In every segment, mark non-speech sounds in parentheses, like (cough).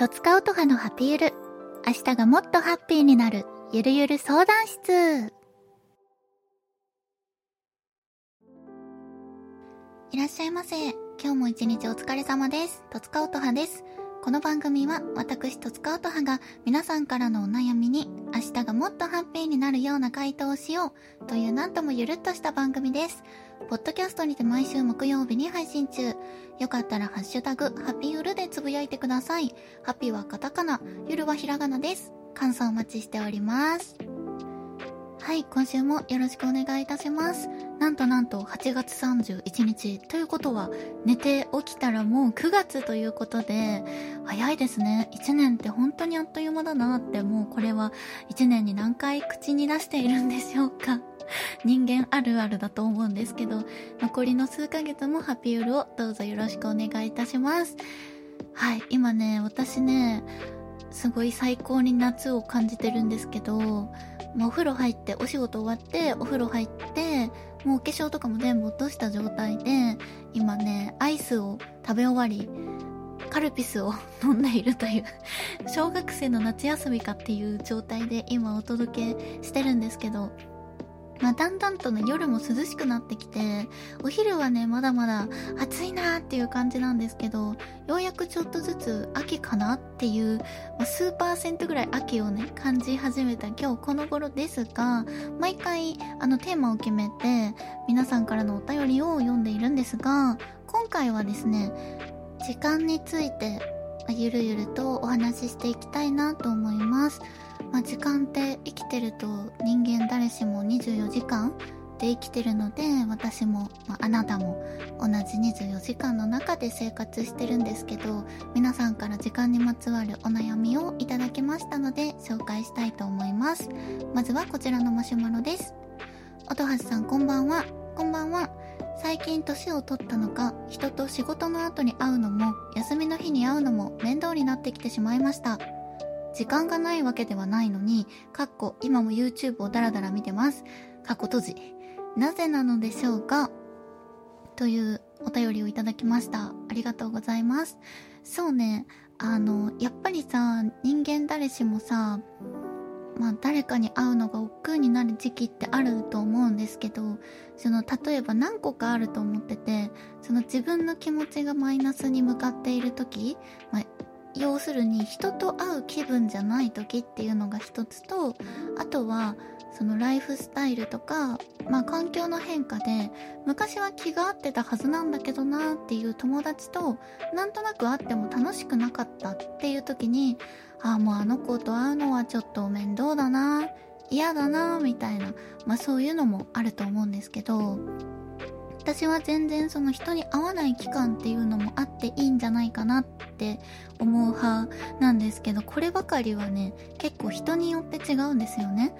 とつかうとはのハピゆる。明日がもっとハッピーになる、ゆるゆる相談室。いらっしゃいませ。今日も一日お疲れ様です。とつかうとはです。この番組は私とつかうとはが皆さんからのお悩みに明日がもっとハッピーになるような回答をしようというなんともゆるっとした番組です。ポッドキャストにて毎週木曜日に配信中。よかったらハッシュタグ、ハッピーゆるでつぶやいてください。ハッピーはカタカナ、ゆるはひらがなです。感想お待ちしております。はい、今週もよろしくお願いいたします。なんとなんと8月31日ということは寝て起きたらもう9月ということで早いですね。1年って本当にあっという間だなってもうこれは1年に何回口に出しているんでしょうか。(laughs) 人間あるあるだと思うんですけど、残りの数ヶ月もハピウルをどうぞよろしくお願いいたします。はい、今ね、私ね、すごい最高に夏を感じてるんですけど、もうお風呂入って、お仕事終わって、お風呂入って、もうお化粧とかも全部落とした状態で、今ね、アイスを食べ終わり、カルピスを飲んでいるという小学生の夏休みかっていう状態で今お届けしてるんですけど、まあ、だんだんとね、夜も涼しくなってきて、お昼はね、まだまだ暑いなーっていう感じなんですけど、ようやくちょっとずつ秋かなっていう、まあ、数パーセントぐらい秋をね、感じ始めた今日この頃ですが、毎回、あの、テーマを決めて、皆さんからのお便りを読んでいるんですが、今回はですね、時間について、ゆるゆるとお話ししていきたいなと思います。まあ、時間って生きてると人間誰しも24時間で生きてるので私も、まあ、あなたも同じ24時間の中で生活してるんですけど皆さんから時間にまつわるお悩みをいただきましたので紹介したいと思います。まずはこちらのマシュマロです。音橋さんこんばんは。こんばんは。最近年を取ったのか人と仕事の後に会うのも休みの日に会うのも面倒になってきてしまいました。時間がないわけではないのに、かっこ今も YouTube をダラダラ見てます。かっこ閉じ。なぜなのでしょうか？というお便りをいただきました。ありがとうございます。そうね、あの、やっぱりさ、人間誰しもさ、まあ誰かに会うのが億劫になる時期ってあると思うんですけど、その例えば何個かあると思ってて、その自分の気持ちがマイナスに向かっている時、まあ、要するに人と会う気分じゃない時っていうのが一つとあとはそのライフスタイルとか、まあ、環境の変化で昔は気が合ってたはずなんだけどなっていう友達となんとなく会っても楽しくなかったっていう時にああもうあの子と会うのはちょっと面倒だな嫌だなみたいな、まあ、そういうのもあると思うんですけど私は全然その人に会わない期間っていうのもあっていいんじゃないかなって思う派なんですけど、こればかりはね、結構人によって違うんですよね。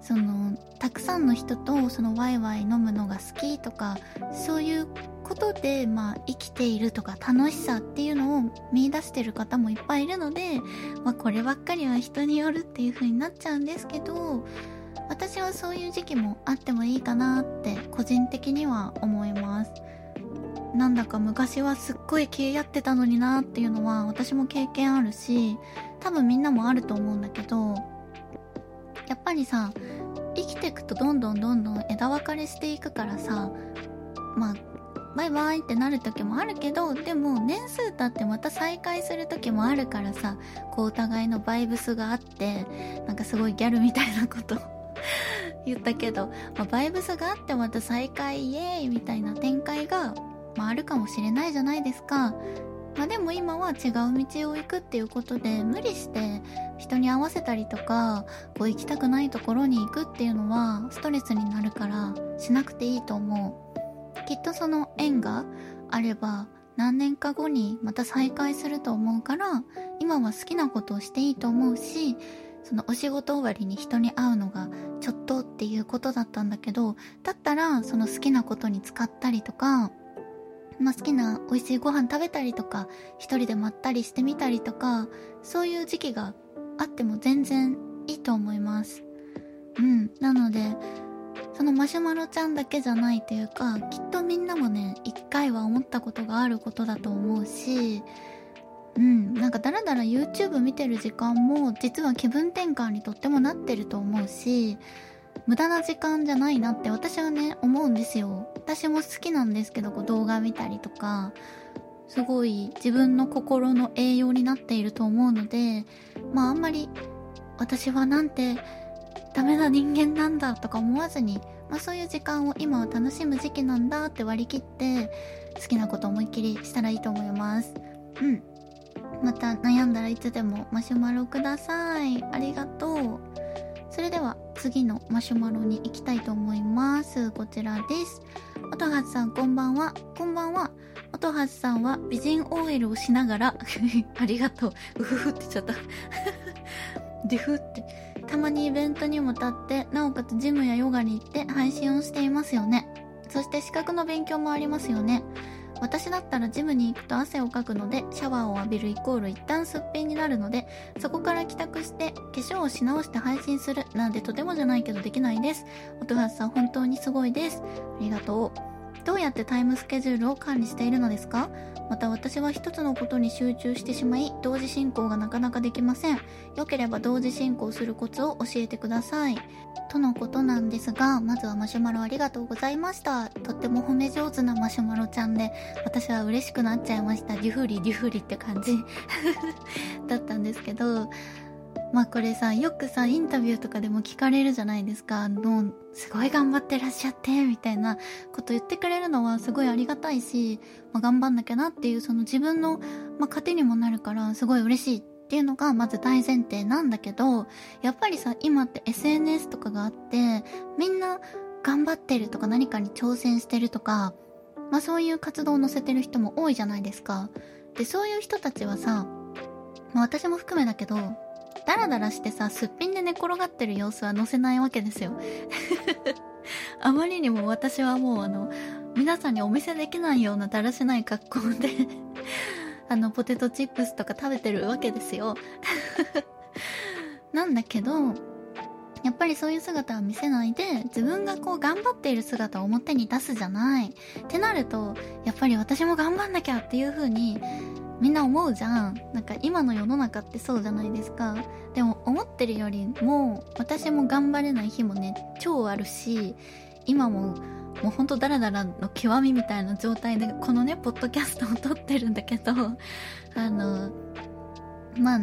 その、たくさんの人とそのワイワイ飲むのが好きとか、そういうことで、まあ、生きているとか楽しさっていうのを見出してる方もいっぱいいるので、まあ、こればっかりは人によるっていう風になっちゃうんですけど、私はそういう時期もあってもいいかなって個人的には思います。なんだか昔はすっごい気合ってたのになっていうのは私も経験あるし多分みんなもあると思うんだけどやっぱりさ生きていくとどんどんどんどん枝分かれしていくからさまあバイバイってなる時もあるけどでも年数経ってまた再会する時もあるからさこうお互いのバイブスがあってなんかすごいギャルみたいなこと (laughs) 言ったけど、まあ、バイブスがあってまた再会イエーイみたいな展開が、まあ、あるかもしれないじゃないですか。まあでも今は違う道を行くっていうことで無理して人に合わせたりとかこう行きたくないところに行くっていうのはストレスになるからしなくていいと思う。きっとその縁があれば何年か後にまた再会すると思うから今は好きなことをしていいと思うしそのお仕事終わりに人に会うのがちょっとっていうことだったんだけど、だったらその好きなことに使ったりとか、まあ、好きな美味しいご飯食べたりとか、一人でまったりしてみたりとか、そういう時期があっても全然いいと思います。うん。なので、そのマシュマロちゃんだけじゃないというか、きっとみんなもね、一回は思ったことがあることだと思うし、うん。なんかだらだら YouTube 見てる時間も実は気分転換にとってもなってると思うし無駄な時間じゃないなって私はね思うんですよ。私も好きなんですけどこう動画見たりとかすごい自分の心の栄養になっていると思うのでまああんまり私はなんてダメな人間なんだとか思わずに、まあ、そういう時間を今は楽しむ時期なんだって割り切って好きなこと思いっきりしたらいいと思います。うん。また悩んだらいつでもマシュマロください。ありがとう。それでは次のマシュマロに行きたいと思います。こちらです。音はさんこんばんは。こんばんは。音はさんは美人 OL をしながら (laughs) ありがとう。うふふって言っちゃったデフって。たまにイベントにも立ってなおかつジムやヨガに行って配信をしていますよね。そして資格の勉強もありますよね。私だったらジムに行くと汗をかくのでシャワーを浴びるイコール一旦すっぴんになるのでそこから帰宅して化粧をし直して配信するなんてとてもじゃないけどできないです。音羽さん本当にすごいです。ありがとう。どうやってタイムスケジュールを管理しているのですか？また私は一つのことに集中してしまい同時進行がなかなかできません。よければ同時進行するコツを教えてください。とのことなんですがまずはマシュマロありがとうございました。とっても褒め上手なマシュマロちゃんで私は嬉しくなっちゃいました。デュフリデュフリって感じ。(laughs) だったんですけどまあこれさ、よくさ、インタビューとかでも聞かれるじゃないですか。もう、すごい頑張ってらっしゃって、みたいなこと言ってくれるのはすごいありがたいし、まあ、頑張んなきゃなっていう、その自分の、まあ、糧にもなるから、すごい嬉しいっていうのがまず大前提なんだけど、やっぱりさ、今って SNS とかがあって、みんな頑張ってるとか何かに挑戦してるとか、まあそういう活動を載せてる人も多いじゃないですか。で、そういう人たちはさ、まあ私も含めだけど、ダラダラしてさ、すっぴんで寝転がってる様子は載せないわけですよ。(laughs) あまりにも私はもうあの、皆さんにお見せできないようなだらしない格好で (laughs) あの、ポテトチップスとか食べてるわけですよ。(laughs) なんだけど、やっぱりそういう姿は見せないで、自分がこう頑張っている姿を表に出すじゃない。ってなると、やっぱり私も頑張んなきゃっていう風にみんな思うじゃん。なんか今の世の中ってそうじゃないですか。でも思ってるよりも私も頑張れない日もね超あるし今ももうほんとダラダラの極みみたいな状態でこのねポッドキャストを撮ってるんだけどあのまあ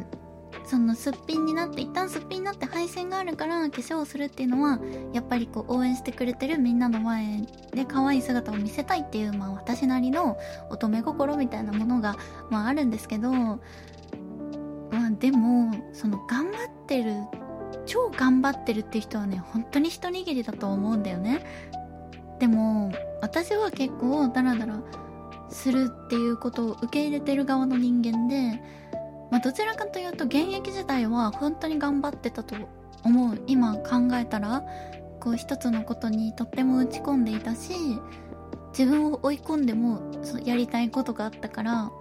そのすっぴんになって一旦すっぴんになって配信があるから化粧をするっていうのはやっぱりこう応援してくれてるみんなの前で可愛い姿を見せたいっていうまあ私なりの乙女心みたいなものがまああるんですけどまあでもその頑張ってる超頑張ってるっていう人はね本当に一握りだと思うんだよね。でも私は結構ダラダラするっていうことを受け入れてる側の人間で、どちらかというと現役時代は本当に頑張ってたと思う。今考えたらこう一つのことにとっても打ち込んでいたし自分を追い込んでもやりたいことがあったから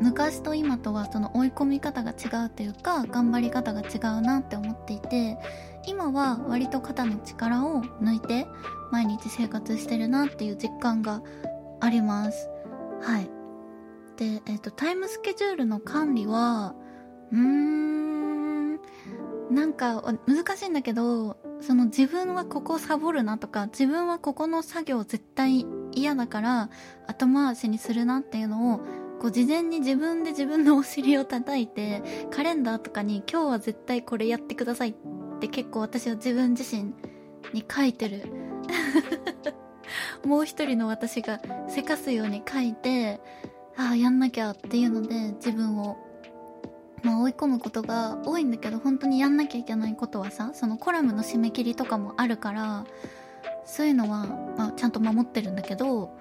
昔と今とはその追い込み方が違うというか頑張り方が違うなって思っていて今は割と肩の力を抜いて毎日生活してるなっていう実感があります。はい。で、えっ、と、タイムスケジュールの管理は、うーん、なんか難しいんだけど、その自分はここサボるなとか、自分はここの作業絶対嫌だから後回しにするなっていうのを、こう事前に自分で自分のお尻を叩いて、カレンダーとかに今日は絶対これやってくださいって結構私は自分自身に書いてる。(laughs) もう一人の私がせかすように書いて、ああやんなきゃっていうので自分をまあ追い込むことが多いんだけど本当にやんなきゃいけないことはさそのコラムの締め切りとかもあるからそういうのは、まあ、ちゃんと守ってるんだけど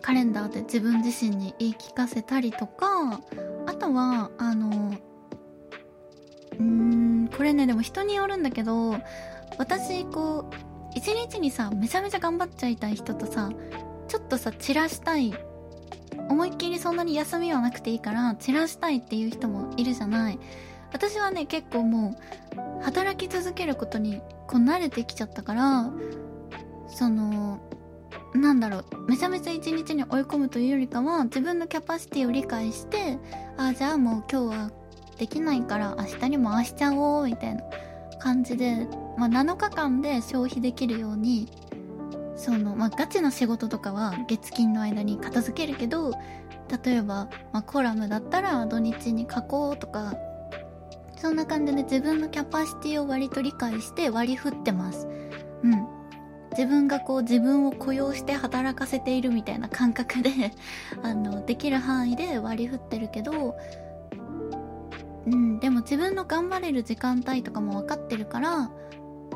カレンダーで自分自身に言い聞かせたりとかあとはあのうんこれねでも人によるんだけど私こう一日にさめちゃめちゃ頑張っちゃいたい人とさちょっとさ散らしたい思いっきりそんなに休みはなくていいから散らしたいっていう人もいるじゃない。私はね結構もう働き続けることにこう慣れてきちゃったからそのなんだろうめちゃめちゃ一日に追い込むというよりかは自分のキャパシティを理解してああじゃあもう今日はできないから明日に回しちゃおうみたいな感じで、まあ、7日間で消費できるようにその、まあ、ガチな仕事とかは月金の間に片付けるけど例えば、まあ、コラムだったら土日に書こうとかそんな感じで自分のキャパシティを割と理解して割り振ってます。うん。自分がこう自分を雇用して働かせているみたいな感覚で (laughs) あのできる範囲で割り振ってるけどうん。でも自分の頑張れる時間帯とかも分かってるから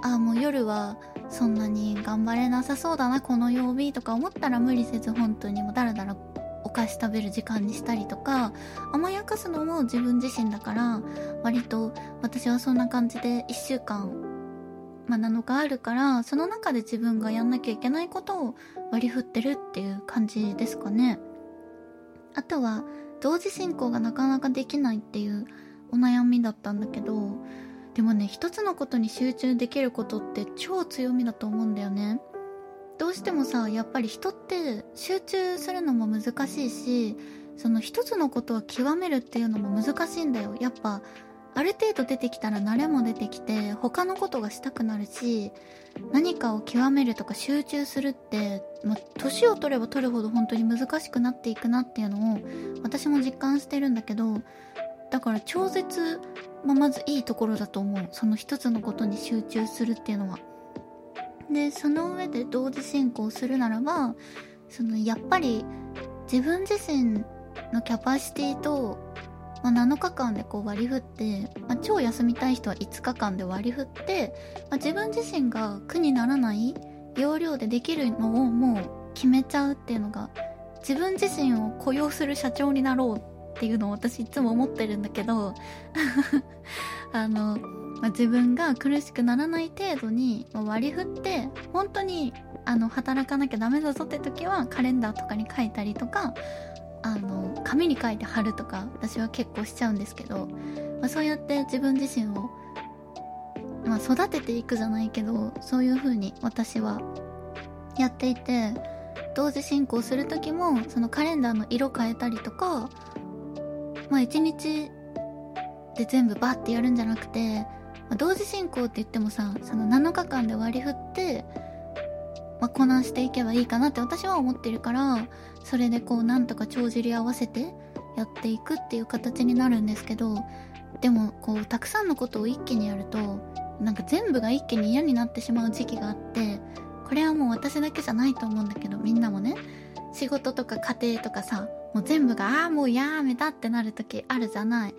ああもう夜はそんなに頑張れなさそうだなこの曜日とか思ったら無理せず本当にもうだらだらお菓子食べる時間にしたりとか甘やかすのも自分自身だから割と私はそんな感じで1週間、まあ、7日あるからその中で自分がやんなきゃいけないことを割り振ってるっていう感じですかね。あとは同時進行がなかなかできないっていうお悩みだったんだけどでもね一つのことに集中できることって超強みだと思うんだよね。どうしてもさやっぱり人って集中するのも難しいしその一つのことを極めるっていうのも難しいんだよ。やっぱある程度出てきたら慣れも出てきて他のことがしたくなるし何かを極めるとか集中するって、ま年を取れば取るほど本当に難しくなっていくなっていうのを私も実感してるんだけどだから超絶、まあ、まずいいところだと思う。その一つのことに集中するっていうのは。でその上で同時進行するならばそのやっぱり自分自身のキャパシティと、まあ、7日間でこう割り振って、まあ、超休みたい人は5日間で割り振って、まあ、自分自身が苦にならない要領でできるのをもう決めちゃうっていうのが自分自身を雇用する社長になろうっていうのを私いつも思ってるんだけど (laughs) あのまあ、自分が苦しくならない程度に割り振って本当にあの働かなきゃダメだぞって時はカレンダーとかに書いたりとかあの紙に書いて貼るとか私は結構しちゃうんですけど、まあ、そうやって自分自身を、まあ、育てていくじゃないけどそういう風に私はやっていて同時進行する時もそのカレンダーの色変えたりとかまあ一日で全部バッてやるんじゃなくてまあ、同時進行って言ってもさその7日間で割り振って、まあ、こなしていけばいいかなって私は思ってるからそれでこうなんとか帳尻合わせてやっていくっていう形になるんですけどでもこうたくさんのことを一気にやるとなんか全部が一気に嫌になってしまう時期があってこれはもう私だけじゃないと思うんだけどみんなもね仕事とか家庭とかさもう全部がああもうやめたってなる時あるじゃない。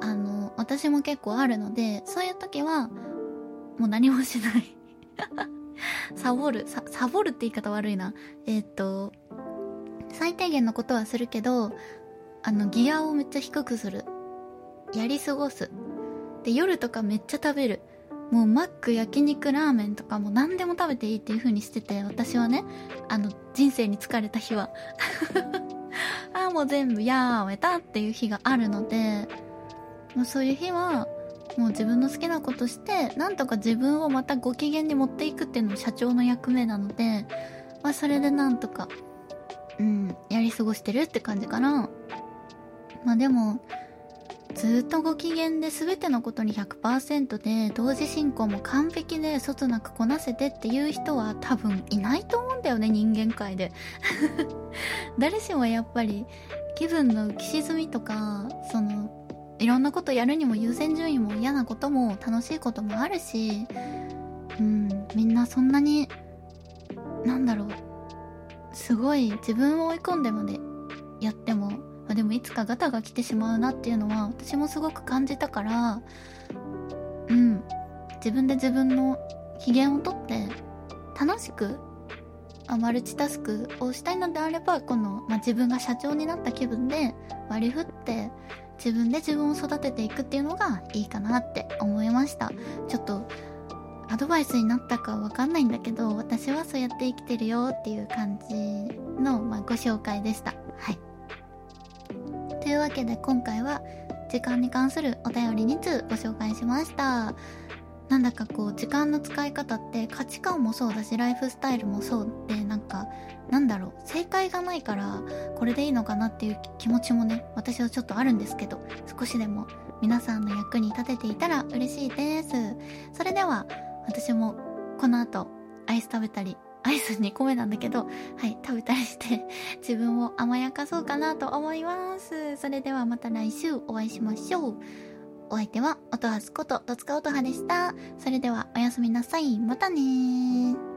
あの私も結構あるのでそういう時はもう何もしない。(laughs) サボる。サボるって言い方悪いな。えー、っと最低限のことはするけどあのギアをめっちゃ低くする。やり過ごす。で夜とかめっちゃ食べる。もうマック焼肉ラーメンとかも何でも食べていいっていう風にしてて私はねあの人生に疲れた日は。(laughs) ああもう全部やめたっていう日があるのでもうそういう日はもう自分の好きなことしてなんとか自分をまたご機嫌に持っていくっていうのも社長の役目なので、まあ、それでなんとかうんやり過ごしてるって感じかな。まあでもずっとご機嫌で全てのことに100%で同時進行も完璧でそつなくこなせてっていう人は多分いないと思う。だよね人間界で。(laughs) 誰しもやっぱり気分の浮き沈みとかそのいろんなことやるにも優先順位も嫌なことも楽しいこともあるしうんみんなそんなになんだろうすごい自分を追い込んでまでやってもまあ、でもいつかガタが来てしまうなっていうのは私もすごく感じたからうん自分で自分の機嫌をとって楽しくあマルチタスクをしたいのであればこの、まあ、自分が社長になった気分で割り振って自分で自分を育てていくっていうのがいいかなって思いました。ちょっとアドバイスになったかわかんないんだけど私はそうやって生きてるよっていう感じの、まあ、ご紹介でした。はい。というわけで今回は時間に関するお便り2通ご紹介しました。なんだかこう時間の使い方って価値観もそうだしライフスタイルもそうでなんかなんだろう正解がないからこれでいいのかなっていう気持ちもね私はちょっとあるんですけど少しでも皆さんの役に立てていたら嬉しいですそれでは私もこの後アイス食べたりアイス2個目なんだけど、はい、食べたりして自分を甘やかそうかなと思います。それではまた来週お会いしましょう。お相手は、音はすこと、戸塚音葉でした。それでは、おやすみなさい。またねー。